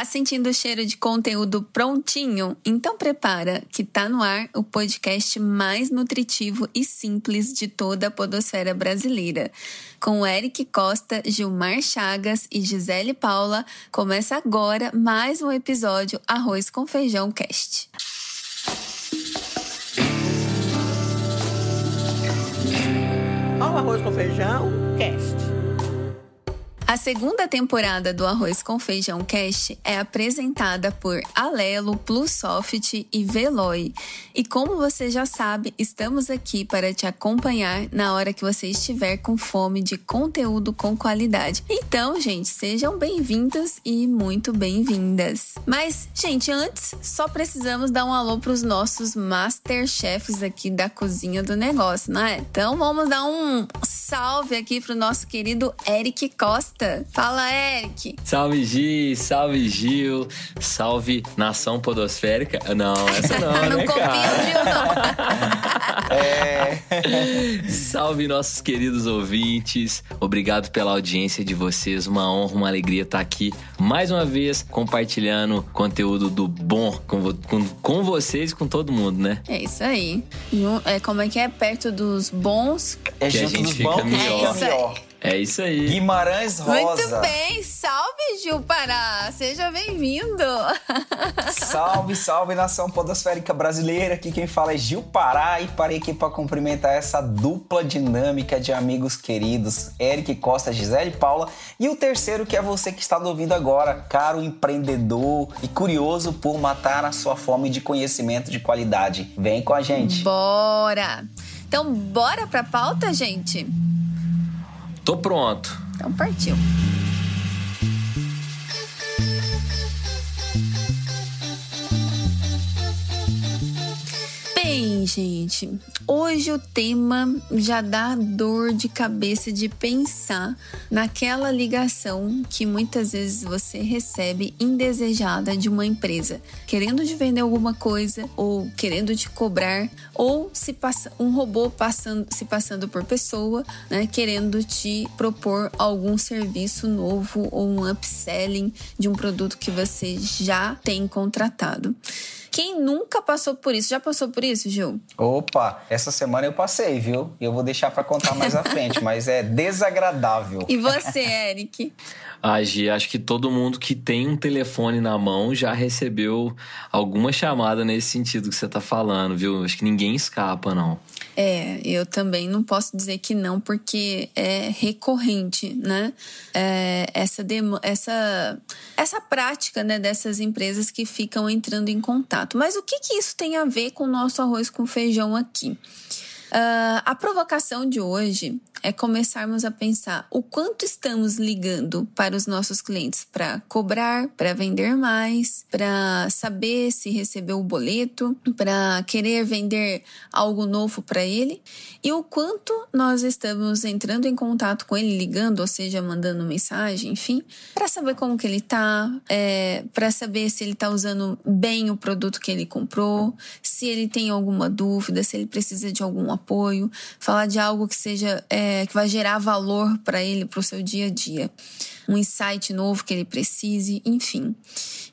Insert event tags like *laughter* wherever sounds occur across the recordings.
Tá sentindo o cheiro de conteúdo prontinho? Então prepara que tá no ar o podcast mais nutritivo e simples de toda a podosfera brasileira. Com Eric Costa, Gilmar Chagas e Gisele Paula, começa agora mais um episódio Arroz com Feijão Cast. Olha o Arroz com Feijão Cast. A segunda temporada do Arroz com Feijão Cast é apresentada por Alelo, Plusoft e Veloy. E como você já sabe, estamos aqui para te acompanhar na hora que você estiver com fome de conteúdo com qualidade. Então, gente, sejam bem-vindos e muito bem-vindas. Mas, gente, antes, só precisamos dar um alô para os nossos masterchefs aqui da cozinha do negócio, não é? Então, vamos dar um salve aqui para o nosso querido Eric Costa. Fala, Eric. Salve, Gi, salve, Gil, salve nação podosférica. Não, essa não, *laughs* não né, copia cara? o Gil, não. É. *laughs* salve, nossos queridos ouvintes. Obrigado pela audiência de vocês. Uma honra, uma alegria estar aqui mais uma vez compartilhando conteúdo do bom com, com, com vocês e com todo mundo, né? É isso aí. É, como é que é? Perto dos bons. É Que a gente dos fica bons melhor. fica melhor. É isso aí. Guimarães Rosa. Muito bem. Salve, Gil Pará. Seja bem-vindo. Salve, salve nação podosférica brasileira. Aqui quem fala é Gil Pará e parei aqui para cumprimentar essa dupla dinâmica de amigos queridos, Eric Costa, Gisele Paula e o terceiro que é você que está ouvindo agora, caro empreendedor e curioso por matar a sua fome de conhecimento de qualidade. Vem com a gente. Bora. Então, bora pra pauta, gente? Tô pronto. Então, partiu. Bem, gente, hoje o tema já dá dor de cabeça de pensar naquela ligação que muitas vezes você recebe indesejada de uma empresa, querendo te vender alguma coisa ou querendo te cobrar, ou se passa um robô passando, se passando por pessoa, né, querendo te propor algum serviço novo ou um upselling de um produto que você já tem contratado. Quem nunca passou por isso? Já passou por isso, Gil? Opa, essa semana eu passei, viu? E eu vou deixar para contar mais à frente, *laughs* mas é desagradável. E você, Eric? Ah, Gi, acho que todo mundo que tem um telefone na mão já recebeu alguma chamada nesse sentido que você tá falando, viu? Acho que ninguém escapa, não. É, eu também não posso dizer que não, porque é recorrente, né? É, essa, demo- essa, essa prática né, dessas empresas que ficam entrando em contato. Mas o que, que isso tem a ver com o nosso arroz com feijão aqui? Ah, a provocação de hoje é começarmos a pensar o quanto estamos ligando para os nossos clientes para cobrar, para vender mais, para saber se recebeu o boleto, para querer vender algo novo para ele e o quanto nós estamos entrando em contato com ele, ligando, ou seja, mandando mensagem, enfim, para saber como que ele tá, é, para saber se ele tá usando bem o produto que ele comprou, se ele tem alguma dúvida, se ele precisa de algum apoio, falar de algo que seja é, que vai gerar valor para ele, para o seu dia a dia, um insight novo que ele precise, enfim.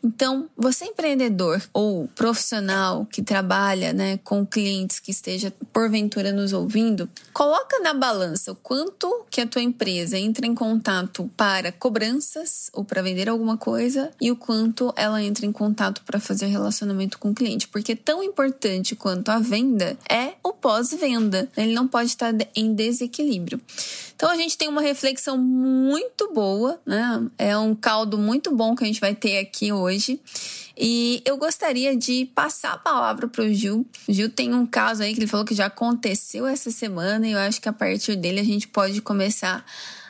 Então, você empreendedor ou profissional que trabalha, né, com clientes que esteja porventura nos ouvindo, coloca na balança o quanto que a tua empresa entra em contato para cobranças ou para vender alguma coisa e o quanto ela entra em contato para fazer relacionamento com o cliente, porque tão importante quanto a venda é o pós-venda. Ele não pode estar em desequilíbrio. Então a gente tem uma reflexão muito boa, né? É um caldo muito bom que a gente vai ter aqui hoje. E eu gostaria de passar a palavra para o Gil. O Gil tem um caso aí que ele falou que já aconteceu essa semana e eu acho que a partir dele a gente pode começar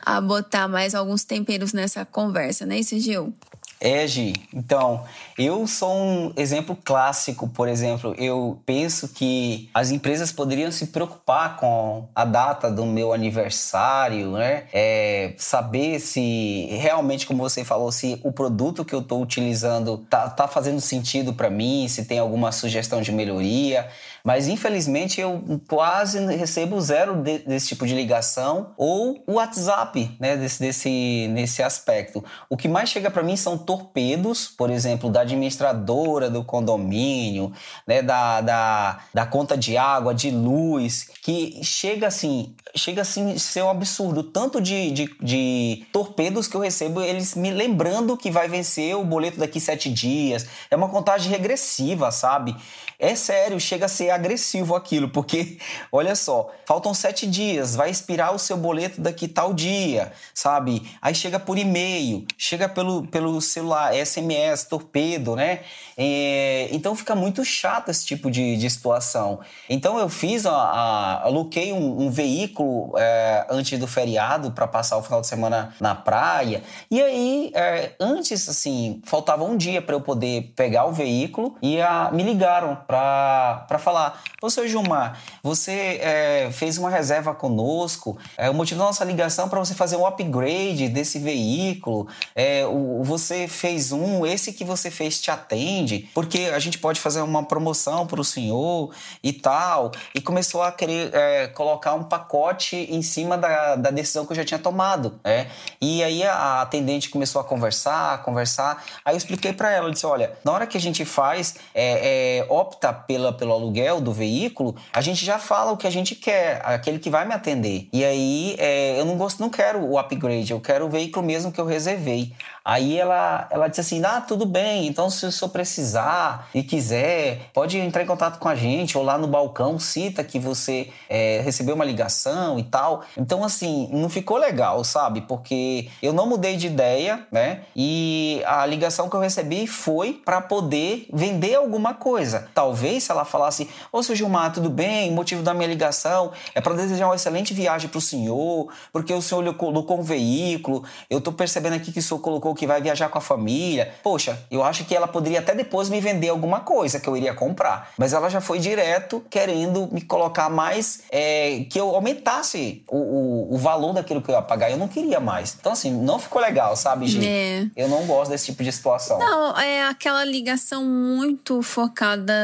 a botar mais alguns temperos nessa conversa, né, isso, Gil? É, Gi. Então, eu sou um exemplo clássico, por exemplo. Eu penso que as empresas poderiam se preocupar com a data do meu aniversário, né? É, saber se realmente, como você falou, se o produto que eu estou utilizando tá, tá fazendo sentido para mim, se tem alguma sugestão de melhoria. Mas infelizmente eu quase recebo zero de, desse tipo de ligação ou o WhatsApp, né, desse, desse nesse aspecto. O que mais chega para mim são torpedos, por exemplo, da administradora do condomínio, né, da, da, da conta de água, de luz, que chega assim, chega assim ser um absurdo. Tanto de, de, de, torpedos que eu recebo, eles me lembrando que vai vencer o boleto daqui sete dias. É uma contagem regressiva, sabe? É sério, chega a ser agressivo aquilo, porque, *laughs* olha só, faltam sete dias, vai expirar o seu boleto daqui tal dia, sabe? Aí chega por e-mail, chega pelo, pelo celular, SMS, torpedo, né? É, então fica muito chato esse tipo de, de situação. Então eu fiz, a, a aloquei um, um veículo é, antes do feriado para passar o final de semana na praia. E aí, é, antes, assim, faltava um dia para eu poder pegar o veículo e a, me ligaram para falar: Ô, seu Gilmar, você é, fez uma reserva conosco, é, o motivo da nossa ligação é para você fazer um upgrade desse veículo, é, o, você fez um, esse que você fez te atende, porque a gente pode fazer uma promoção para o senhor e tal. E começou a querer é, colocar um pacote em cima da, da decisão que eu já tinha tomado. É? E aí a atendente começou a conversar, a conversar. Aí eu expliquei para ela, eu disse: olha, na hora que a gente faz, é, é, opta opta pela, pelo aluguel do veículo, a gente já fala o que a gente quer, aquele que vai me atender. E aí é, eu não gosto, não quero o upgrade, eu quero o veículo mesmo que eu reservei. Aí ela, ela disse assim: Ah, tudo bem, então se o senhor precisar e quiser, pode entrar em contato com a gente, ou lá no balcão, cita que você é, recebeu uma ligação e tal. Então, assim, não ficou legal, sabe? Porque eu não mudei de ideia, né? E a ligação que eu recebi foi para poder vender alguma coisa. Talvez se ela falasse: Ô, seu Gilmar, tudo bem? O motivo da minha ligação é para desejar uma excelente viagem para o senhor, porque o senhor colocou um veículo, eu tô percebendo aqui que o senhor colocou que vai viajar com a família. Poxa, eu acho que ela poderia até depois me vender alguma coisa que eu iria comprar. Mas ela já foi direto querendo me colocar mais, é, que eu aumentasse o, o, o, valor daquilo que eu ia pagar. Eu não queria mais. Então, assim, não ficou legal, sabe, gente? É. Eu não gosto desse tipo de situação. Não, é aquela ligação muito focada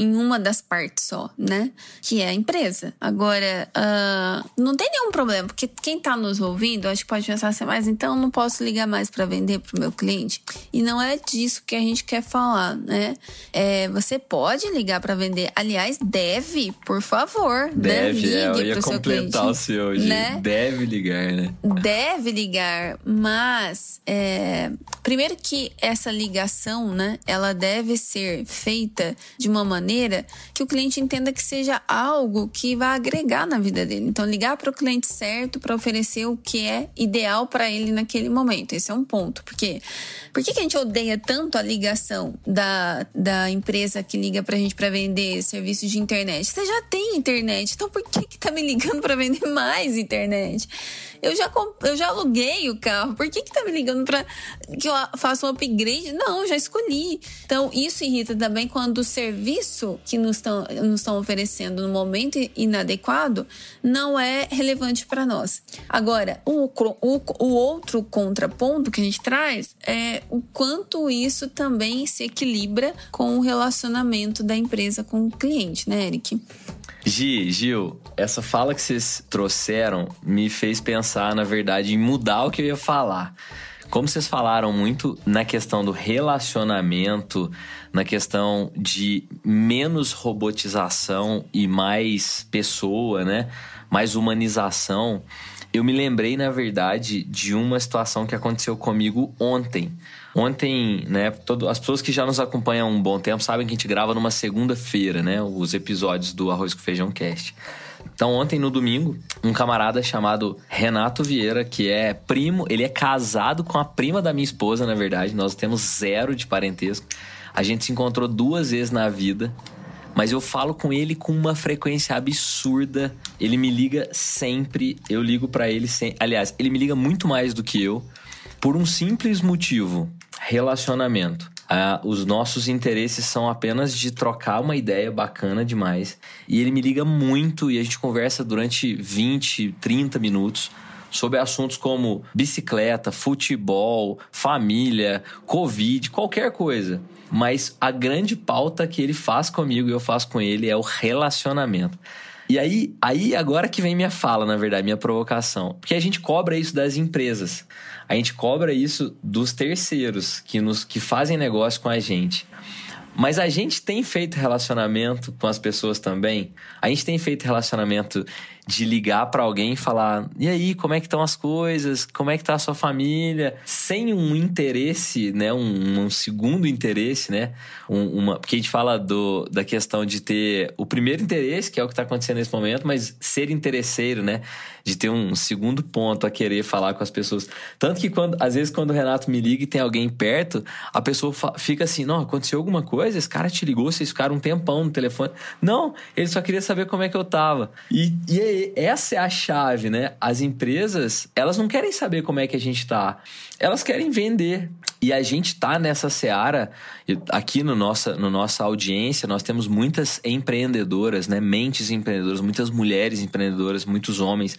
em uma das partes só, né? Que é a empresa. Agora, uh, não tem nenhum problema, porque quem tá nos ouvindo, acho que pode pensar assim, mas então não posso ligar mais para vender pro meu cliente. E não é disso que a gente quer falar, né? É, você pode ligar para vender. Aliás, deve, por favor. Né? Deve, né? Ligue é, eu ia completar cliente, o seu, né? Deve ligar, né? Deve ligar, mas é, primeiro que essa ligação, né? Ela deve ser feita de uma maneira maneira que o cliente entenda que seja algo que vai agregar na vida dele. Então, ligar para o cliente certo para oferecer o que é ideal para ele naquele momento. Esse é um ponto. Porque por que, que a gente odeia tanto a ligação da, da empresa que liga para a gente para vender serviços de internet? Você já tem internet, então por que, que tá me ligando para vender mais internet? Eu já, eu já aluguei o carro. Por que, que tá me ligando para que eu faça um upgrade? Não, já escolhi. Então, isso irrita também quando o serviço que nos estão nos oferecendo no momento inadequado não é relevante para nós. Agora, o, o, o outro contraponto que a gente traz é o quanto isso também se equilibra com o relacionamento da empresa com o cliente, né, Eric? Gi, Gil, essa fala que vocês trouxeram me fez pensar, na verdade, em mudar o que eu ia falar. Como vocês falaram muito na questão do relacionamento, na questão de menos robotização e mais pessoa, né? Mais humanização. Eu me lembrei, na verdade, de uma situação que aconteceu comigo ontem. Ontem, né, todo, as pessoas que já nos acompanham há um bom tempo sabem que a gente grava numa segunda-feira, né, os episódios do Arroz com Feijão Cast. Então, ontem no domingo, um camarada chamado Renato Vieira, que é primo, ele é casado com a prima da minha esposa, na verdade, nós temos zero de parentesco. A gente se encontrou duas vezes na vida, mas eu falo com ele com uma frequência absurda. Ele me liga sempre, eu ligo para ele sem, aliás, ele me liga muito mais do que eu, por um simples motivo relacionamento. Ah, os nossos interesses são apenas de trocar uma ideia bacana demais. E ele me liga muito e a gente conversa durante 20, 30 minutos sobre assuntos como bicicleta, futebol, família, Covid, qualquer coisa. Mas a grande pauta que ele faz comigo e eu faço com ele é o relacionamento. E aí, aí agora que vem minha fala, na verdade, minha provocação. Porque a gente cobra isso das empresas. A gente cobra isso dos terceiros que, nos, que fazem negócio com a gente. Mas a gente tem feito relacionamento com as pessoas também. A gente tem feito relacionamento de ligar para alguém e falar: "E aí, como é que estão as coisas? Como é que tá a sua família?" Sem um interesse, né, um, um segundo interesse, né? Um, uma, porque a gente fala do, da questão de ter o primeiro interesse, que é o que está acontecendo nesse momento, mas ser interesseiro, né? De ter um segundo ponto a querer falar com as pessoas. Tanto que quando, às vezes, quando o Renato me liga e tem alguém perto, a pessoa fica assim: "Não, aconteceu alguma coisa? Esse cara te ligou, vocês ficaram um tempão no telefone?" Não, ele só queria saber como é que eu tava. E, e essa é a chave, né? As empresas, elas não querem saber como é que a gente tá. Elas querem vender. E a gente tá nessa seara, aqui no nossa, no nossa audiência, nós temos muitas empreendedoras, né? Mentes empreendedoras, muitas mulheres empreendedoras, muitos homens.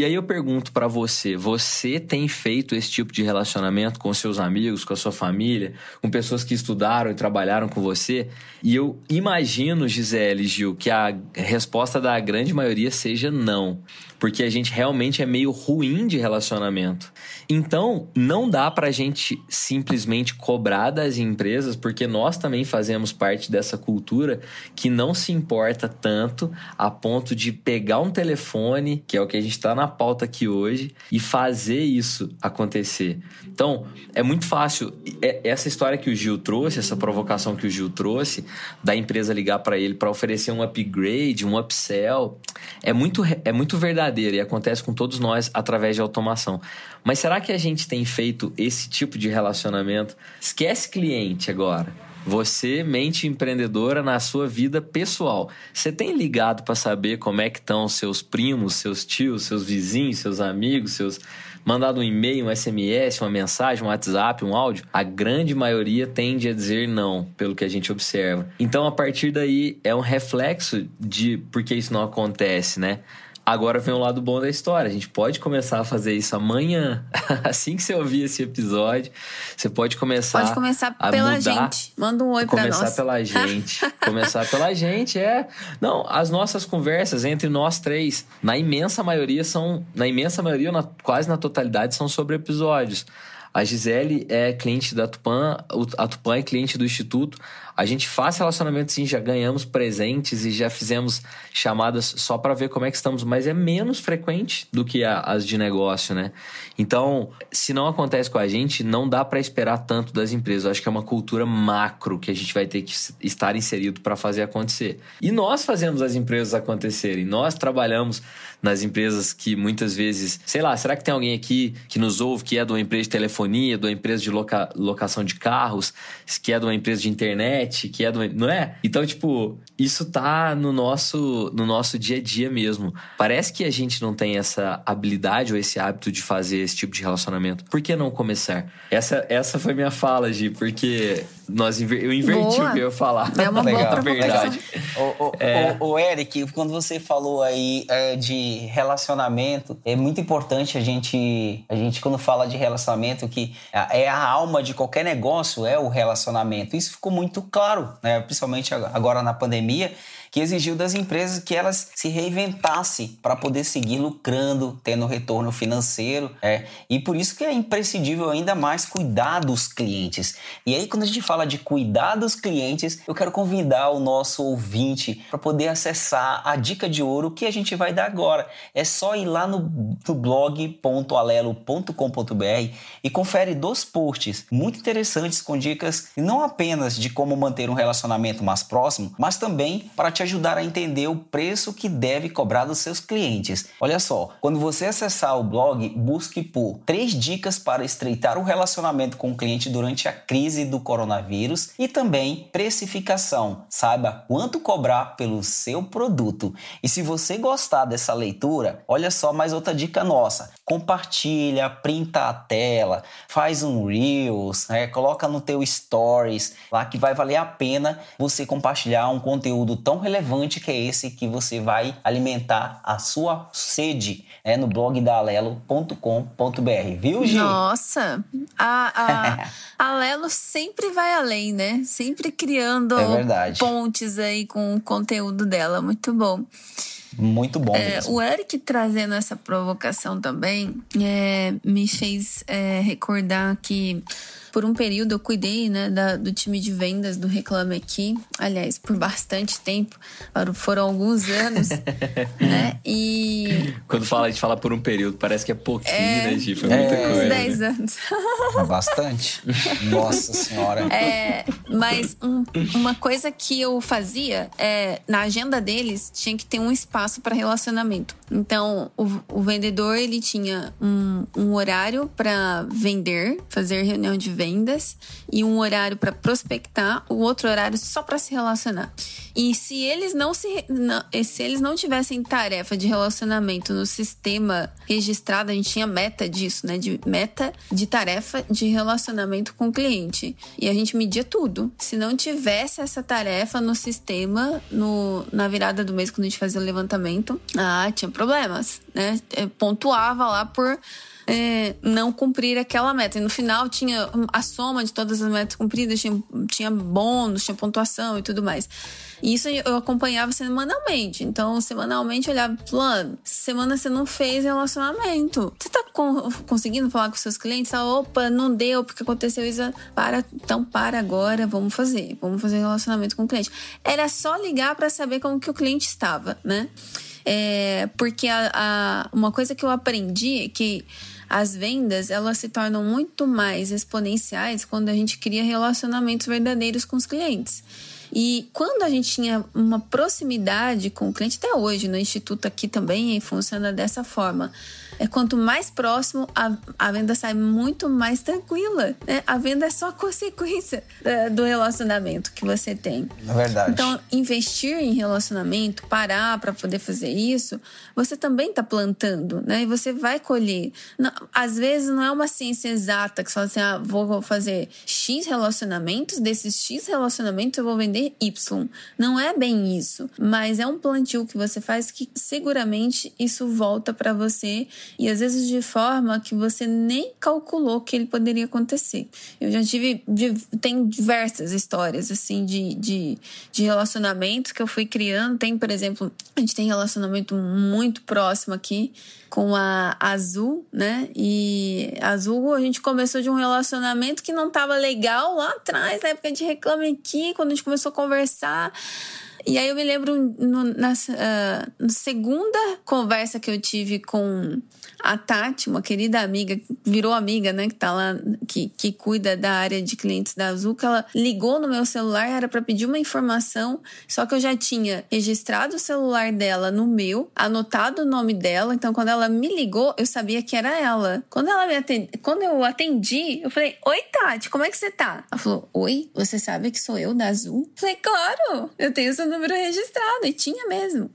E aí eu pergunto para você, você tem feito esse tipo de relacionamento com seus amigos, com a sua família, com pessoas que estudaram e trabalharam com você? E eu imagino, Gisele, Gil, que a resposta da grande maioria seja não porque a gente realmente é meio ruim de relacionamento. Então, não dá pra gente simplesmente cobrar das empresas, porque nós também fazemos parte dessa cultura que não se importa tanto a ponto de pegar um telefone, que é o que a gente está na pauta aqui hoje, e fazer isso acontecer. Então, é muito fácil. É, essa história que o Gil trouxe, essa provocação que o Gil trouxe, da empresa ligar para ele para oferecer um upgrade, um upsell, é muito, é muito verdadeiro e acontece com todos nós através de automação. Mas será que a gente tem feito esse tipo de relacionamento? Esquece cliente agora. Você, mente empreendedora na sua vida pessoal. Você tem ligado para saber como é que estão seus primos, seus tios, seus vizinhos, seus amigos, seus mandado um e-mail, um SMS, uma mensagem, um WhatsApp, um áudio? A grande maioria tende a dizer não, pelo que a gente observa. Então, a partir daí, é um reflexo de por que isso não acontece, né? Agora vem o lado bom da história. A gente pode começar a fazer isso amanhã. *laughs* assim que você ouvir esse episódio, você pode começar. Pode começar pela mudar, gente. Manda um oi pra nós. Começar pela *laughs* gente. começar pela gente, é. Não, as nossas conversas entre nós três, na imensa maioria são. Na imensa maioria, na, quase na totalidade, são sobre episódios. A Gisele é cliente da Tupan, a Tupan é cliente do Instituto. A gente faz relacionamento sim, já ganhamos presentes e já fizemos chamadas só para ver como é que estamos, mas é menos frequente do que as de negócio, né? Então, se não acontece com a gente, não dá para esperar tanto das empresas. Eu acho que é uma cultura macro que a gente vai ter que estar inserido para fazer acontecer. E nós fazemos as empresas acontecerem. Nós trabalhamos nas empresas que muitas vezes, sei lá, será que tem alguém aqui que nos ouve que é de uma empresa de telefonia, de uma empresa de loca, locação de carros, que é de uma empresa de internet? Que é do. Não é? Então, tipo, isso tá no nosso, no nosso dia a dia mesmo. Parece que a gente não tem essa habilidade ou esse hábito de fazer esse tipo de relacionamento. Por que não começar? Essa, essa foi minha fala, Gi, porque nós inver... eu inverti boa. o que eu ia falar. É uma *laughs* Legal. boa verdade. o, o, é. o, o, Eric, quando você falou aí é, de relacionamento, é muito importante a gente, a gente, quando fala de relacionamento, que é a alma de qualquer negócio, é o relacionamento. Isso ficou muito claro, né? principalmente agora na pandemia que exigiu das empresas que elas se reinventassem para poder seguir lucrando, tendo retorno financeiro. É. E por isso que é imprescindível ainda mais cuidar dos clientes. E aí, quando a gente fala de cuidar dos clientes, eu quero convidar o nosso ouvinte para poder acessar a dica de ouro que a gente vai dar agora. É só ir lá no, no blog.alelo.com.br e confere dois posts muito interessantes com dicas não apenas de como manter um relacionamento mais próximo, mas também para te te ajudar a entender o preço que deve cobrar dos seus clientes. Olha só, quando você acessar o blog, busque por três dicas para estreitar o relacionamento com o cliente durante a crise do coronavírus e também precificação. Saiba quanto cobrar pelo seu produto. E se você gostar dessa leitura, olha só mais outra dica nossa. Compartilha, printa a tela, faz um Reels, né? coloca no teu Stories lá que vai valer a pena você compartilhar um conteúdo tão relevante relevante que é esse que você vai alimentar a sua sede é no blog da alelo.com.br, viu, Gil? Nossa, a, a, *laughs* a Alelo sempre vai além, né? Sempre criando é pontes aí com o conteúdo dela, muito bom. Muito bom é. O Eric trazendo essa provocação também é, me fez é, recordar que por um período eu cuidei né, da, do time de vendas do Reclame Aqui. Aliás, por bastante tempo. Foram alguns anos. *laughs* né? E. Quando fala, a gente fala por um período, parece que é pouquinho, é, né, Gi? Foi muita é, coisa. 10 anos. É bastante. Nossa Senhora. É, mas um, uma coisa que eu fazia é, na agenda deles, tinha que ter um espaço para relacionamento. Então, o, o, vendedor, ele tinha um, um horário para vender, fazer reunião de vendas e um horário para prospectar, o outro horário só para se relacionar. E se eles não se não, se eles não tivessem tarefa de relacionamento no sistema registrado, a gente tinha meta disso, né? De meta de tarefa de relacionamento com o cliente. E a gente media tudo. Se não tivesse essa tarefa no sistema, no, na virada do mês, quando a gente fazia o levantamento, ah, tinha problemas, né? Eu pontuava lá por é, não cumprir aquela meta. E no final tinha a soma de todas as metas cumpridas, tinha, tinha bônus, tinha pontuação e tudo mais. E isso eu acompanhava semanalmente. Então, semanalmente eu olhava, plano, semana você não fez relacionamento. Você tá conseguindo falar com seus clientes? Ah, opa, não deu porque aconteceu isso. Para, então para agora, vamos fazer. Vamos fazer relacionamento com o cliente. Era só ligar para saber como que o cliente estava, né? É, porque a, a, uma coisa que eu aprendi é que as vendas elas se tornam muito mais exponenciais quando a gente cria relacionamentos verdadeiros com os clientes. E quando a gente tinha uma proximidade com o cliente, até hoje no instituto aqui também funciona dessa forma é quanto mais próximo, a, a venda sai muito mais tranquila. Né? A venda é só consequência da, do relacionamento que você tem. É verdade. Então, investir em relacionamento, parar para poder fazer isso, você também está plantando, né? E você vai colher. Não, às vezes não é uma ciência exata que só assim, ah, vou fazer X relacionamentos, desses X relacionamentos eu vou vender Y. Não é bem isso, mas é um plantio que você faz que seguramente isso volta para você e às vezes de forma que você nem calculou que ele poderia acontecer. Eu já tive, tem diversas histórias assim de, de, de relacionamentos que eu fui criando. Tem, por exemplo, a gente tem relacionamento muito próximo aqui com a Azul, né? E a Azul, a gente começou de um relacionamento que não estava legal lá atrás, na época de Reclame Aqui, quando a gente começou a conversar. E aí eu me lembro no, na, uh, segunda conversa que eu tive com a Tati, uma querida amiga, virou amiga, né, que tá lá, que, que cuida da área de clientes da que ela ligou no meu celular, era para pedir uma informação, só que eu já tinha registrado o celular dela no meu, anotado o nome dela, então quando ela me ligou, eu sabia que era ela. Quando ela me atendi, quando eu atendi, eu falei: "Oi, Tati, como é que você tá?" Ela falou: "Oi, você sabe que sou eu da Azul?" Eu falei: "Claro, eu tenho seu número registrado", e tinha mesmo.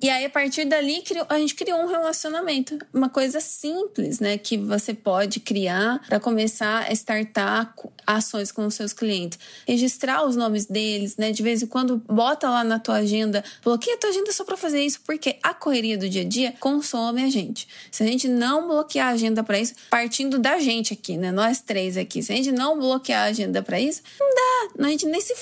E aí, a partir dali, a gente criou um relacionamento. Uma coisa simples, né? Que você pode criar para começar a startar ações com os seus clientes. Registrar os nomes deles, né? De vez em quando, bota lá na tua agenda. Bloqueia a tua agenda só para fazer isso, porque a correria do dia a dia consome a gente. Se a gente não bloquear a agenda para isso, partindo da gente aqui, né? Nós três aqui. Se a gente não bloquear a agenda para isso, não dá. A gente nem se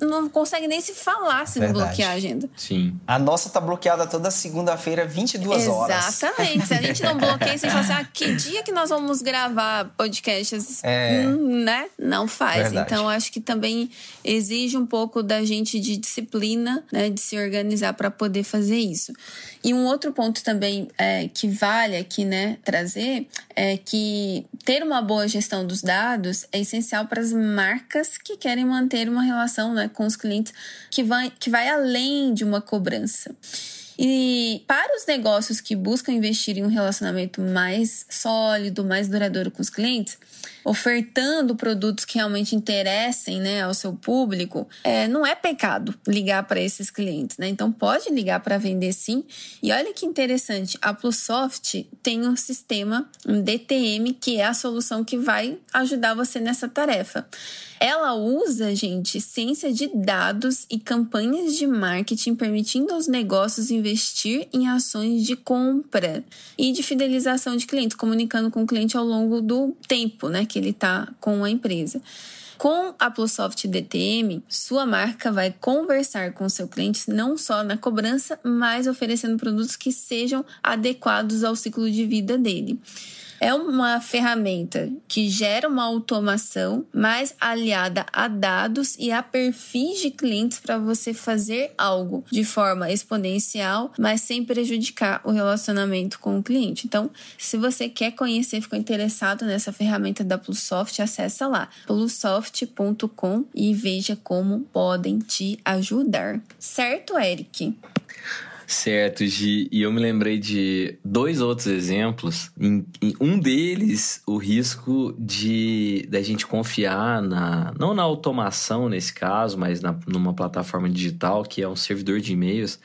não consegue nem se falar se Verdade. não bloquear a agenda. Sim. A nossa tá bloqueada toda segunda-feira, 22 horas. Exatamente. Se a gente não bloqueia, você fala assim, ah, que dia que nós vamos gravar podcasts? É... Hum, né? Não faz. Verdade. Então, acho que também exige um pouco da gente de disciplina, né? De se organizar para poder fazer isso. E um outro ponto também é, que vale aqui, né, trazer é que ter uma boa gestão dos dados é essencial para as marcas que querem manter uma relação né, com os clientes que vai, que vai além de uma cobrança. E para os negócios que buscam investir em um relacionamento mais sólido, mais duradouro com os clientes, ofertando produtos que realmente interessem né, ao seu público, é, não é pecado ligar para esses clientes. Né? Então pode ligar para vender sim. E olha que interessante, a Plusoft tem um sistema, um DTM, que é a solução que vai ajudar você nessa tarefa. Ela usa, gente, ciência de dados e campanhas de marketing permitindo aos negócios investir em ações de compra e de fidelização de clientes, comunicando com o cliente ao longo do tempo, né, que ele está com a empresa. Com a Plusoft DTM, sua marca vai conversar com seu cliente não só na cobrança, mas oferecendo produtos que sejam adequados ao ciclo de vida dele é uma ferramenta que gera uma automação mais aliada a dados e a perfis de clientes para você fazer algo de forma exponencial, mas sem prejudicar o relacionamento com o cliente. Então, se você quer conhecer, ficou interessado nessa ferramenta da Plusoft, acessa lá plusoft.com e veja como podem te ajudar. Certo, Eric? Certo, Gi. E eu me lembrei de dois outros exemplos. Em, em, um deles, o risco de da gente confiar na não na automação nesse caso, mas na, numa plataforma digital que é um servidor de e-mails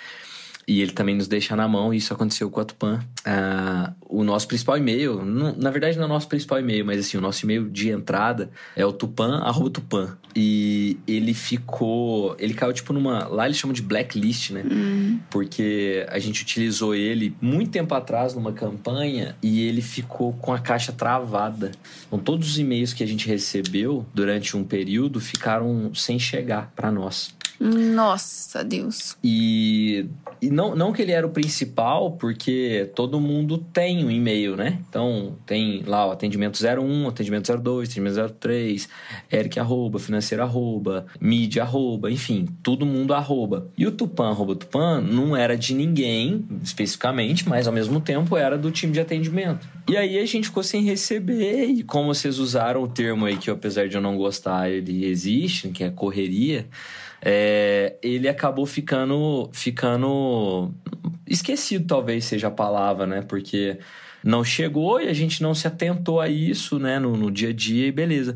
e ele também nos deixa na mão, e isso aconteceu com a Tupan. Ah, o nosso principal e-mail, na verdade não é o nosso principal e-mail, mas assim, o nosso e-mail de entrada é o tupan, arroba tupan. E ele ficou, ele caiu tipo numa, lá eles chamam de blacklist, né? Uhum. Porque a gente utilizou ele muito tempo atrás numa campanha e ele ficou com a caixa travada. Então todos os e-mails que a gente recebeu durante um período ficaram sem chegar para nós. Nossa, Deus. E, e não, não que ele era o principal, porque todo mundo tem um e-mail, né? Então, tem lá o atendimento 01, atendimento 02, atendimento 03, eric arroba, financeiro arroba, mídia arroba, enfim, todo mundo arroba. E o Tupan arroba Tupan não era de ninguém especificamente, mas ao mesmo tempo era do time de atendimento. E aí a gente ficou sem receber, e como vocês usaram o termo aí, que apesar de eu não gostar, ele existe, que é correria é, ele acabou ficando, ficando esquecido, talvez seja a palavra, né? Porque não chegou e a gente não se atentou a isso, né? No, no dia a dia e beleza.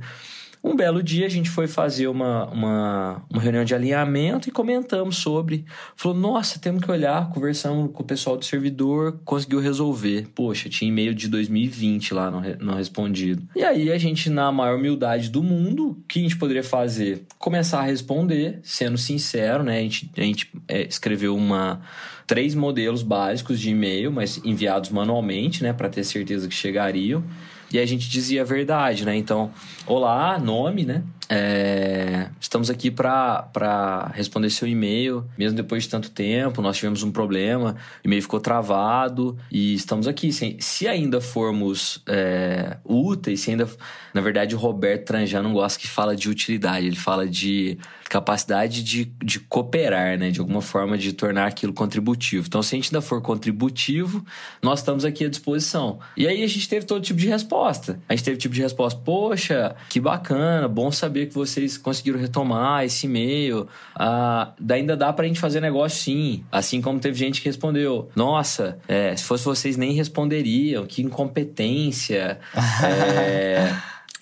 Um belo dia a gente foi fazer uma, uma, uma, reunião de alinhamento e comentamos sobre. Falou, nossa, temos que olhar, conversamos com o pessoal do servidor, conseguiu resolver. Poxa, tinha e-mail de 2020 lá não, não respondido. E aí a gente, na maior humildade do mundo, o que a gente poderia fazer? Começar a responder, sendo sincero, né? A gente, a gente é, escreveu uma três modelos básicos de e-mail, mas enviados manualmente, né, para ter certeza que chegariam. E a gente dizia a verdade, né? Então, olá, nome, né? É, estamos aqui para responder seu e-mail, mesmo depois de tanto tempo. Nós tivemos um problema, o e-mail ficou travado e estamos aqui. Se, se ainda formos é, úteis, se ainda. Na verdade, o Roberto Tranjan não gosta que fala de utilidade, ele fala de capacidade de, de cooperar, né? De alguma forma de tornar aquilo contributivo. Então, se a gente ainda for contributivo, nós estamos aqui à disposição. E aí a gente teve todo tipo de resposta. A gente teve tipo de resposta, poxa, que bacana, bom saber que vocês conseguiram retomar esse e-mail. Ah, ainda dá pra gente fazer negócio sim. Assim como teve gente que respondeu, nossa, é, se fosse vocês nem responderiam, que incompetência. *laughs* é,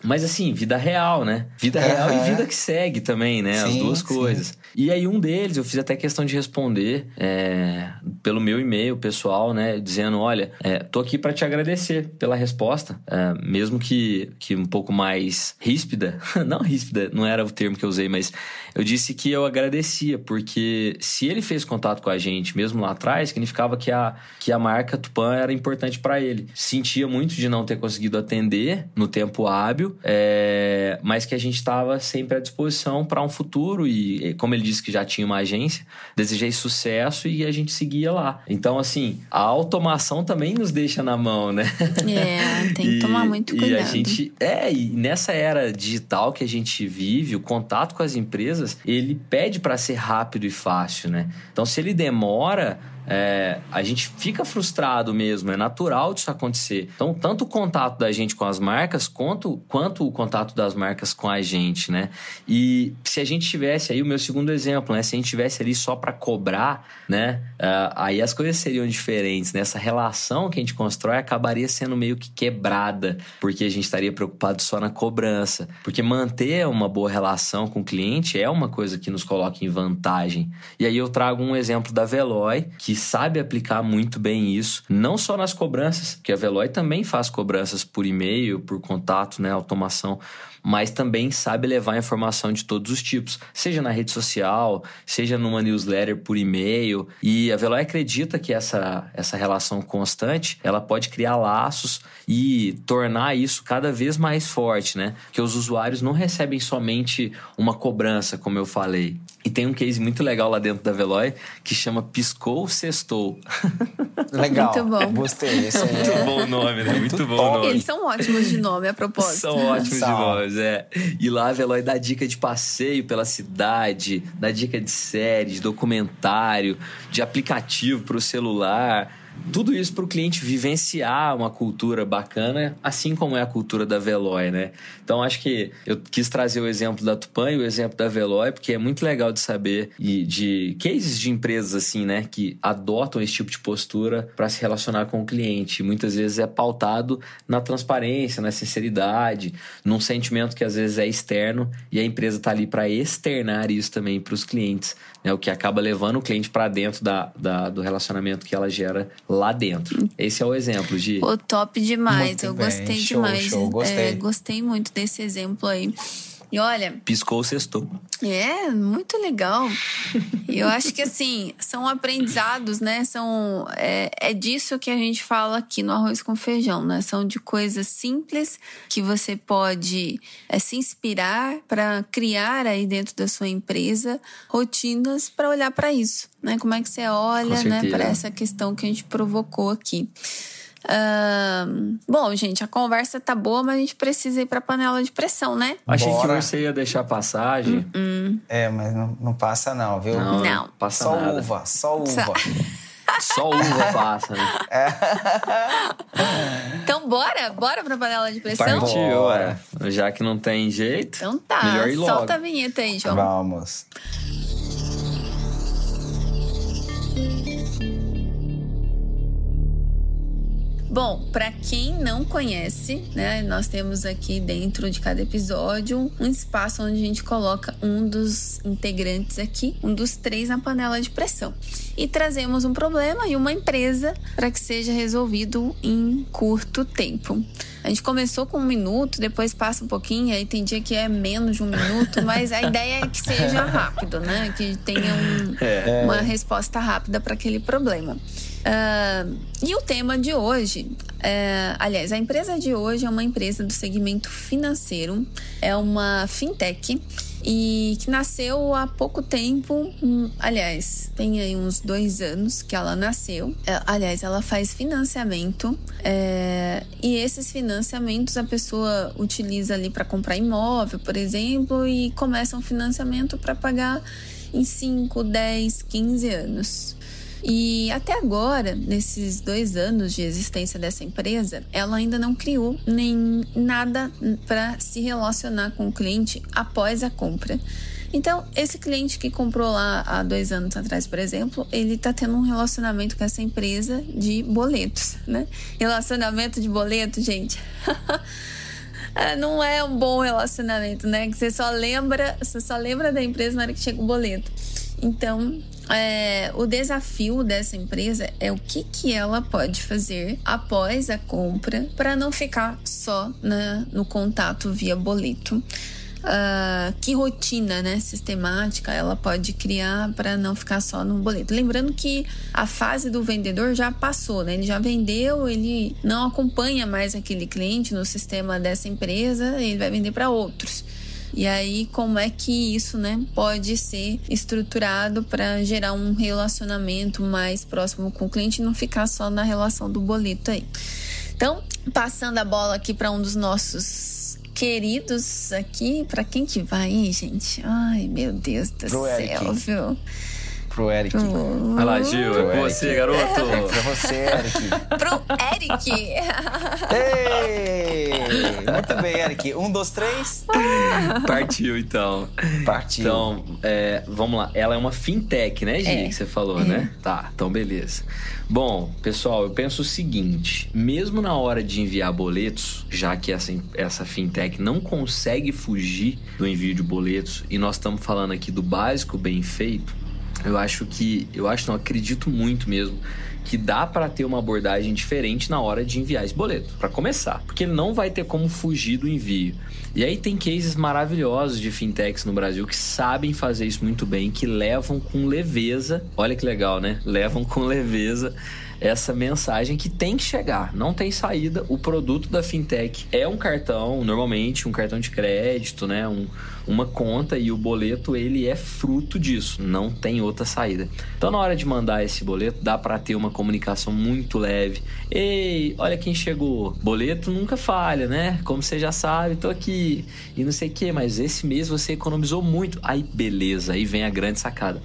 mas assim, vida real, né? Vida real uhum. e vida que segue também, né? Sim, As duas coisas. E aí, um deles, eu fiz até questão de responder é, pelo meu e-mail pessoal, né? Dizendo: olha, é, tô aqui para te agradecer pela resposta, é, mesmo que, que um pouco mais ríspida. *laughs* não ríspida, não era o termo que eu usei, mas eu disse que eu agradecia, porque se ele fez contato com a gente mesmo lá atrás, significava que a, que a marca Tupan era importante para ele. Sentia muito de não ter conseguido atender no tempo hábil, é, mas que a gente estava sempre à disposição para um futuro e, como ele disse que já tinha uma agência, desejei sucesso e a gente seguia lá. Então, assim, a automação também nos deixa na mão, né? É, tem que *laughs* e, tomar muito cuidado. E a gente, é, e nessa era digital que a gente vive, o contato com as empresas, ele pede para ser rápido e fácil, né? Então, se ele demora, é, a gente fica frustrado mesmo, é natural disso acontecer. Então, tanto o contato da gente com as marcas, quanto, quanto o contato das marcas com a gente, né? E se a gente tivesse aí, o meu segundo exemplo, né? Se a gente tivesse ali só para cobrar, né? Uh, aí as coisas seriam diferentes, né? Essa relação que a gente constrói acabaria sendo meio que quebrada, porque a gente estaria preocupado só na cobrança. Porque manter uma boa relação com o cliente é uma coisa que nos coloca em vantagem. E aí eu trago um exemplo da Veloy, que sabe aplicar muito bem isso, não só nas cobranças, que a Veloy também faz cobranças por e-mail, por contato, né, automação, mas também sabe levar informação de todos os tipos, seja na rede social, seja numa newsletter por e-mail. E a Veloy acredita que essa, essa relação constante ela pode criar laços e tornar isso cada vez mais forte, né? Que os usuários não recebem somente uma cobrança, como eu falei. E tem um case muito legal lá dentro da Veloy que chama Piscou Sextou. *laughs* Legal. Muito bom. Gostei. Esse aí Muito é... bom o nome, né? Muito, Muito bom o nome. Eles são ótimos de nome, a propósito. São ótimos São. demais, é. E lá a Veloy dá dica de passeio pela cidade, dá dica de série, de documentário, de aplicativo para o celular. Tudo isso para o cliente vivenciar uma cultura bacana, assim como é a cultura da Veloy, né? Então acho que eu quis trazer o exemplo da Tupan e o exemplo da Veloy, porque é muito legal de saber e de cases de empresas assim, né, que adotam esse tipo de postura para se relacionar com o cliente. Muitas vezes é pautado na transparência, na sinceridade, num sentimento que às vezes é externo e a empresa está ali para externar isso também para os clientes, né? O que acaba levando o cliente para dentro da, da- do relacionamento que ela gera lá dentro. Esse é o exemplo de Pô, top demais. Muito eu bem. gostei Show, demais. show. Gostei. É, gostei muito desse exemplo aí. E olha, piscou, sextou. é muito legal. E eu acho que assim, são aprendizados, né? São, é, é disso que a gente fala aqui no Arroz com Feijão, né? São de coisas simples que você pode é, se inspirar para criar aí dentro da sua empresa rotinas para olhar para isso, né? Como é que você olha, né, para essa questão que a gente provocou aqui. Bom, gente, a conversa tá boa, mas a gente precisa ir pra panela de pressão, né? Achei Bora. que você ia deixar passagem. É, mas não, não passa não, viu? Não, Não. não passa Só nada. uva, só uva. *laughs* Só uva passa, né? Então, bora? Bora pra panela de pressão? Partiu, Bora. é. Já que não tem jeito, Então tá, melhor ir logo. solta a vinheta aí, João. Vamos. Bom, pra quem não conhece, né, nós temos aqui dentro de cada episódio um espaço onde a gente coloca um dos integrantes aqui, um dos três na panela de pressão. E trazemos um problema e uma empresa para que seja resolvido em curto tempo. A gente começou com um minuto, depois passa um pouquinho, aí tem dia que é menos de um minuto, *laughs* mas a ideia é que seja rápido, né? Que tenha um- uma resposta rápida para aquele problema. Ah, e o tema de hoje, é, aliás, a empresa de hoje é uma empresa do segmento financeiro, é uma fintech e que nasceu há pouco tempo, hum, aliás, tem aí uns dois anos que ela nasceu. É, aliás, ela faz financiamento é, e esses financiamentos a pessoa utiliza ali para comprar imóvel, por exemplo, e começa um financiamento para pagar em 5, 10, 15 anos. E até agora, nesses dois anos de existência dessa empresa, ela ainda não criou nem nada para se relacionar com o cliente após a compra. Então, esse cliente que comprou lá há dois anos atrás, por exemplo, ele está tendo um relacionamento com essa empresa de boletos, né? Relacionamento de boleto, gente. *laughs* É, não é um bom relacionamento, né? Que você só lembra, você só lembra da empresa na hora que chega o boleto. Então, é, o desafio dessa empresa é o que, que ela pode fazer após a compra para não ficar só na, no contato via boleto. Ah, que rotina né, sistemática ela pode criar para não ficar só no boleto. Lembrando que a fase do vendedor já passou, né? ele já vendeu, ele não acompanha mais aquele cliente no sistema dessa empresa, ele vai vender para outros. E aí, como é que isso né, pode ser estruturado para gerar um relacionamento mais próximo com o cliente e não ficar só na relação do boleto aí? Então, passando a bola aqui para um dos nossos queridos aqui, para quem que vai, hein, gente? Ai, meu Deus do Pro céu, Eric. viu? Pro Eric. Vai lá, Gil, é com você, garoto. Pra você, Eric. *laughs* Pro Eric! Ei! Muito bem, Eric. Um, dois, três. Partiu, então. Partiu. Então, é, vamos lá. Ela é uma fintech, né, Gi? É. Que você falou, né? Tá, então beleza. Bom, pessoal, eu penso o seguinte: mesmo na hora de enviar boletos, já que essa, essa fintech não consegue fugir do envio de boletos, e nós estamos falando aqui do básico bem feito, eu acho que, eu acho, não acredito muito mesmo que dá para ter uma abordagem diferente na hora de enviar esse boleto, para começar, porque ele não vai ter como fugir do envio. E aí tem cases maravilhosos de fintechs no Brasil que sabem fazer isso muito bem, que levam com leveza, olha que legal, né? Levam com leveza essa mensagem que tem que chegar, não tem saída. O produto da fintech é um cartão, normalmente um cartão de crédito, né? Um, uma conta e o boleto ele é fruto disso, não tem outra saída. Então na hora de mandar esse boleto dá para ter uma comunicação muito leve. Ei, olha quem chegou. Boleto nunca falha, né? Como você já sabe, tô aqui e não sei o que, mas esse mês você economizou muito. Aí beleza, aí vem a grande sacada.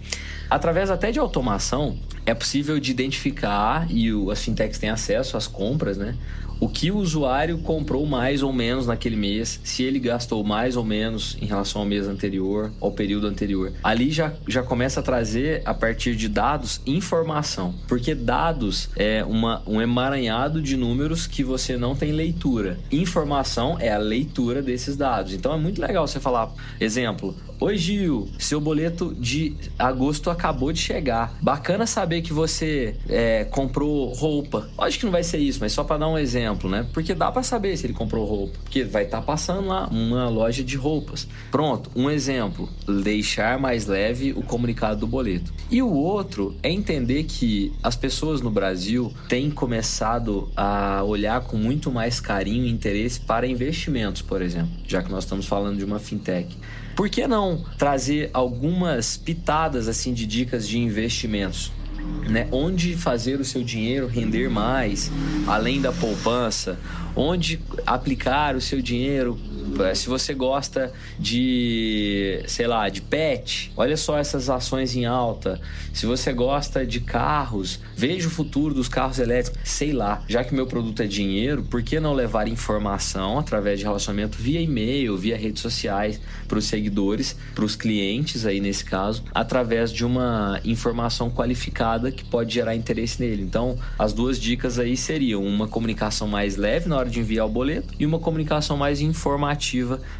Através até de automação, é possível de identificar, e o, as fintechs têm acesso às compras, né? O que o usuário comprou mais ou menos naquele mês, se ele gastou mais ou menos em relação ao mês anterior, ao período anterior. Ali já, já começa a trazer, a partir de dados, informação. Porque dados é uma, um emaranhado de números que você não tem leitura. Informação é a leitura desses dados. Então é muito legal você falar, exemplo, Oi Gil, seu boleto de agosto acabou de chegar. Bacana saber que você é, comprou roupa. Lógico que não vai ser isso, mas só para dar um exemplo, né? Porque dá para saber se ele comprou roupa, porque vai estar tá passando lá uma loja de roupas. Pronto, um exemplo: deixar mais leve o comunicado do boleto. E o outro é entender que as pessoas no Brasil têm começado a olhar com muito mais carinho e interesse para investimentos, por exemplo, já que nós estamos falando de uma fintech. Por que não trazer algumas pitadas assim de dicas de investimentos? Né? Onde fazer o seu dinheiro render mais, além da poupança? Onde aplicar o seu dinheiro se você gosta de, sei lá, de pet, olha só essas ações em alta. Se você gosta de carros, veja o futuro dos carros elétricos. Sei lá, já que meu produto é dinheiro, por que não levar informação através de relacionamento via e-mail, via redes sociais para os seguidores, para os clientes aí nesse caso, através de uma informação qualificada que pode gerar interesse nele. Então, as duas dicas aí seriam uma comunicação mais leve na hora de enviar o boleto e uma comunicação mais informativa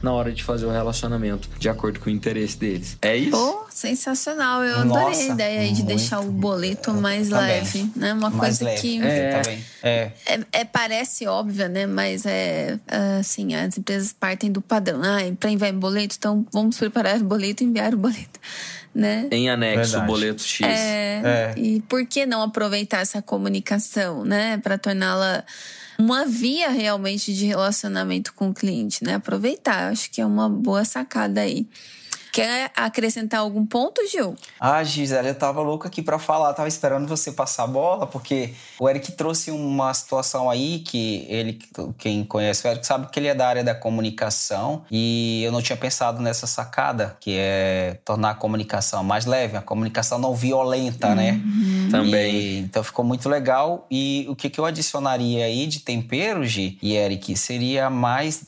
na hora de fazer o relacionamento, de acordo com o interesse deles. É isso? Pô, sensacional. Eu adorei Nossa, a ideia aí de deixar o boleto mais também. leve, né? Uma mais coisa leve. que é, é. É, é, parece óbvia, né? Mas é assim, as empresas partem do padrão. Ah, para enviar boleto, então vamos preparar o boleto e enviar o boleto. Né? Em anexo, o boleto X. É, é, E por que não aproveitar essa comunicação, né? Para torná-la uma via realmente de relacionamento com o cliente, né? Aproveitar, acho que é uma boa sacada aí. Quer acrescentar algum ponto, Gil? Ah, Gisele, eu tava louco aqui para falar, tava esperando você passar a bola, porque o Eric trouxe uma situação aí que ele, quem conhece o Eric, sabe que ele é da área da comunicação e eu não tinha pensado nessa sacada, que é tornar a comunicação mais leve, a comunicação não violenta, né? uhum. né? Também. E, então ficou muito legal. E o que, que eu adicionaria aí de tempero, Gi e Eric, seria mais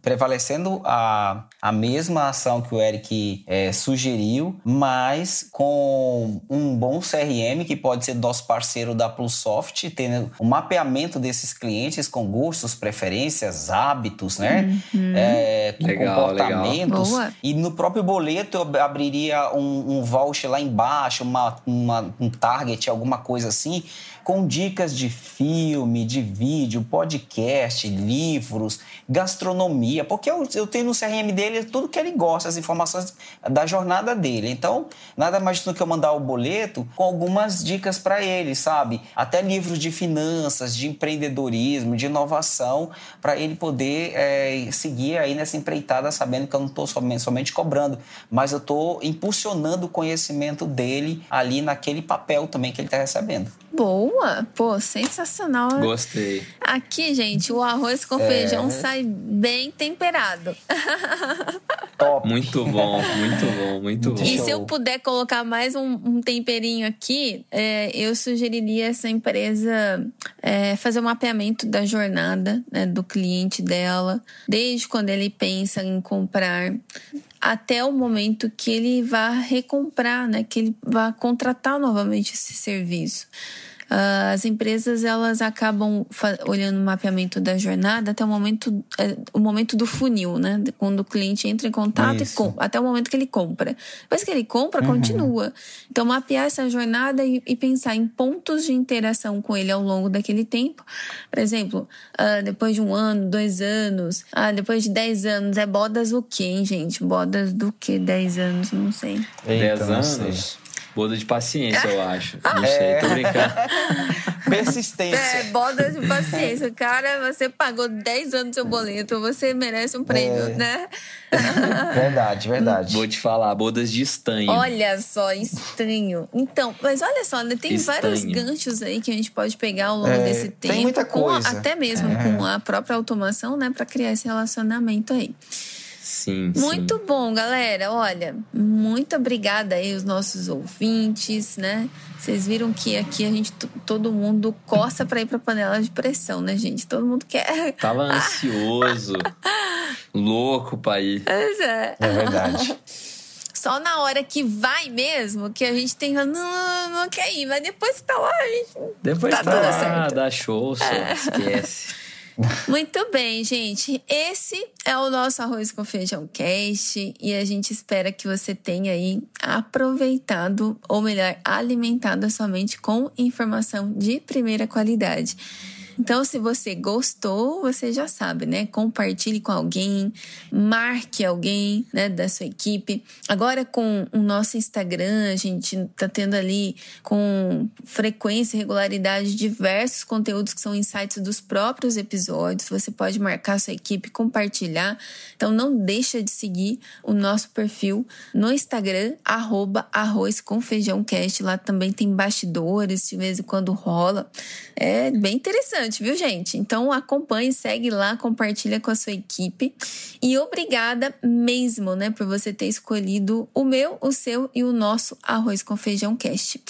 prevalecendo a, a mesma ação que o Eric que é, sugeriu, mas com um bom CRM que pode ser nosso parceiro da Plusoft, tendo o um mapeamento desses clientes com gostos, preferências, hábitos, né? Uhum. É, com legal, comportamentos. Legal. E no próprio boleto eu abriria um, um voucher lá embaixo, uma, uma, um target, alguma coisa assim com dicas de filme, de vídeo, podcast, livros, gastronomia, porque eu, eu tenho no CRM dele tudo que ele gosta, as informações da jornada dele. Então, nada mais do que eu mandar o boleto com algumas dicas para ele, sabe? Até livros de finanças, de empreendedorismo, de inovação, para ele poder é, seguir aí nessa empreitada, sabendo que eu não estou somente, somente cobrando, mas eu estou impulsionando o conhecimento dele ali naquele papel também que ele está recebendo. Boa! Pô, sensacional. Gostei. Aqui, gente, o arroz com é. feijão sai bem temperado. Top. Muito bom, muito bom, muito bom. E se eu puder colocar mais um, um temperinho aqui, é, eu sugeriria essa empresa é, fazer um mapeamento da jornada né, do cliente dela, desde quando ele pensa em comprar até o momento que ele vá recomprar, né? Que ele vá contratar novamente esse serviço. Uh, as empresas elas acabam olhando o mapeamento da jornada até o momento, é, o momento do funil, né? Quando o cliente entra em contato e até o momento que ele compra. Depois que ele compra, uhum. continua. Então, mapear essa jornada e, e, pensar em pontos de interação com ele ao longo daquele tempo. Por exemplo, uh, depois de um ano, dois anos, uh, depois de dez anos, é bodas o quê, hein, gente? Bodas do quê? Dez anos, não sei. Dez anos? Boda de paciência, eu acho. *laughs* Não sei, tô brincando. *laughs* Persistência. É, boda de paciência. Cara, você pagou 10 anos do seu boleto, você merece um prêmio, é. né? *laughs* Verdade, verdade. Vou te falar, bodas de estanho. Olha só, estranho. Então, mas olha só, né, tem estanho. vários ganchos aí que a gente pode pegar ao longo é, desse tempo. Tem muita coisa. A, até mesmo é. com a própria automação, né, para criar esse relacionamento aí. Sim, Muito sim. bom, galera. Olha, muito obrigada aí os nossos ouvintes, né? Vocês viram que aqui a gente, todo mundo coça para ir para panela de pressão, né, gente? Todo mundo quer. Tava *laughs* ansioso, louco para ir. Pois é. É verdade. Só na hora que vai mesmo, que a gente tem. Não, não, não quer ir, mas depois que tá lá, a gente. Depois tá, tá lá, certo. dá show, só é. esquece. *laughs* Muito bem, gente. Esse é o nosso Arroz com Feijão Cast e a gente espera que você tenha aí aproveitado, ou melhor, alimentado a sua mente com informação de primeira qualidade. Então, se você gostou, você já sabe, né? Compartilhe com alguém, marque alguém, né, da sua equipe. Agora com o nosso Instagram, a gente tá tendo ali com frequência e regularidade diversos conteúdos que são insights dos próprios episódios. Você pode marcar sua equipe, compartilhar. Então, não deixa de seguir o nosso perfil no Instagram, arroba arroz com feijão cast. Lá também tem bastidores, de vez em quando rola. É bem interessante interessante, viu, gente? Então acompanhe, segue lá, compartilha com a sua equipe. E obrigada mesmo, né, por você ter escolhido o meu, o seu e o nosso Arroz com Feijão Cast.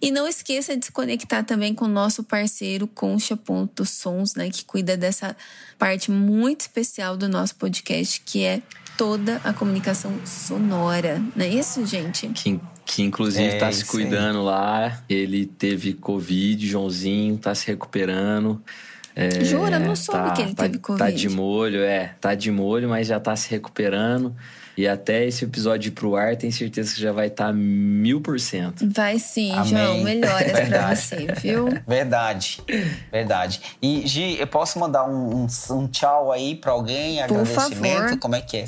E não esqueça de se conectar também com o nosso parceiro Concha.sons, né, que cuida dessa parte muito especial do nosso podcast, que é toda a comunicação sonora. Não é isso, gente? Que que inclusive é, tá se cuidando aí. lá. Ele teve Covid, Joãozinho, tá se recuperando. É, Jura? Não soube tá, que ele tá, teve Covid. Tá de molho, é. Tá de molho, mas já tá se recuperando. E até esse episódio ir pro ar, tenho certeza que já vai estar tá mil por cento. Vai sim, Amém. João. Melhoras pra você, viu? *laughs* Verdade. Verdade. E, Gi, eu posso mandar um, um, um tchau aí pra alguém? Por agradecimento? Favor. Como é que é?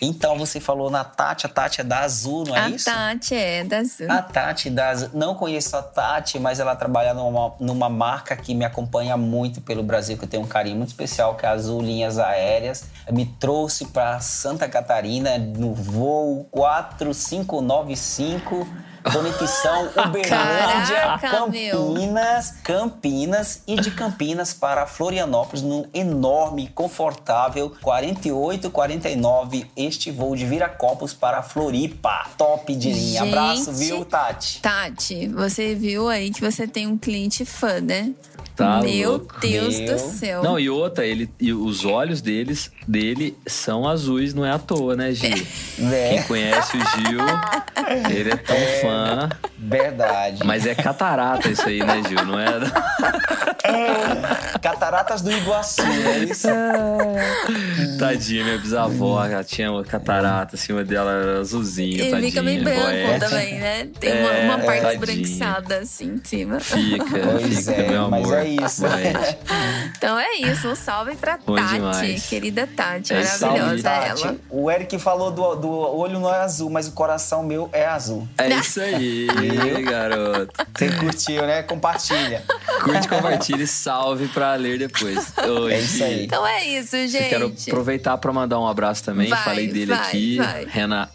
Então você falou na Tati, a Tati é da Azul, não é a isso? A Tati é da Azul. A Tati da Azul. Não conheço a Tati, mas ela trabalha numa, numa marca que me acompanha muito pelo Brasil, que eu tenho um carinho muito especial, que é a Azul Linhas Aéreas. Me trouxe para Santa Catarina no voo 4595 Conexão *laughs* Uberlândia, Campinas, meu. Campinas e de Campinas para Florianópolis num enorme, confortável 4849 este voo de Viracopos para Floripa. Top de linha. Gente, Abraço, viu, Tati? Tati, você viu aí que você tem um cliente fã, né? Tá Meu louco. Deus Meu. do céu. Não, e outra, ele, e os olhos deles, dele são azuis, não é à toa, né, Gil? *laughs* É. Quem conhece o Gil, ele é tão é, fã. Verdade. Mas é catarata isso aí, né, Gil? Não é? é cataratas do Iguaçu, é isso? *laughs* Tadinha, minha bisavó, ela tinha uma catarata acima dela, era azulzinho, Ele tadinha. fica meio branco também, né? Tem é, uma, uma parte esbranquiçada assim em cima. Fica, pois fica, é, meu amor. Mas é isso. então é isso, um salve pra Bom Tati, demais. querida Tati, é maravilhosa Tati. ela. O Eric falou do, do olho não é azul, mas o coração meu é azul. É isso aí, garoto. Você curtiu, né? Compartilha. Curte, compartilha e salve pra ler depois. Hoje. É isso aí. Então é isso, gente. Eu quero aproveitar pra mandar um abraço também. Vai, Falei dele vai, aqui. Vai.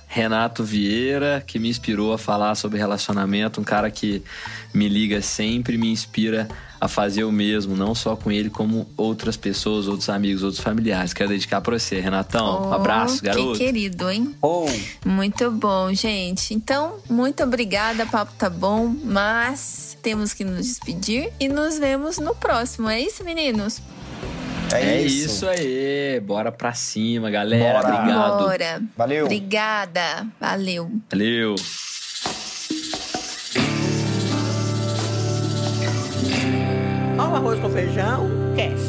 Renato Vieira, que me inspirou a falar sobre relacionamento. Um cara que me liga sempre, me inspira a fazer o mesmo, não só com ele, como outras pessoas, outros amigos, outros familiares. Quero dedicar para você, Renatão. Oh, um abraço, garoto. Que querido, hein? Oh. Muito bom, gente. Então, muito obrigada, papo tá bom, mas temos que nos despedir e nos vemos no próximo. É isso, meninos? É, é isso. isso. aí. Bora pra cima, galera. Bora. Obrigado. Bora. Valeu. Obrigada. Valeu. Valeu. Olha o arroz com feijão, cash.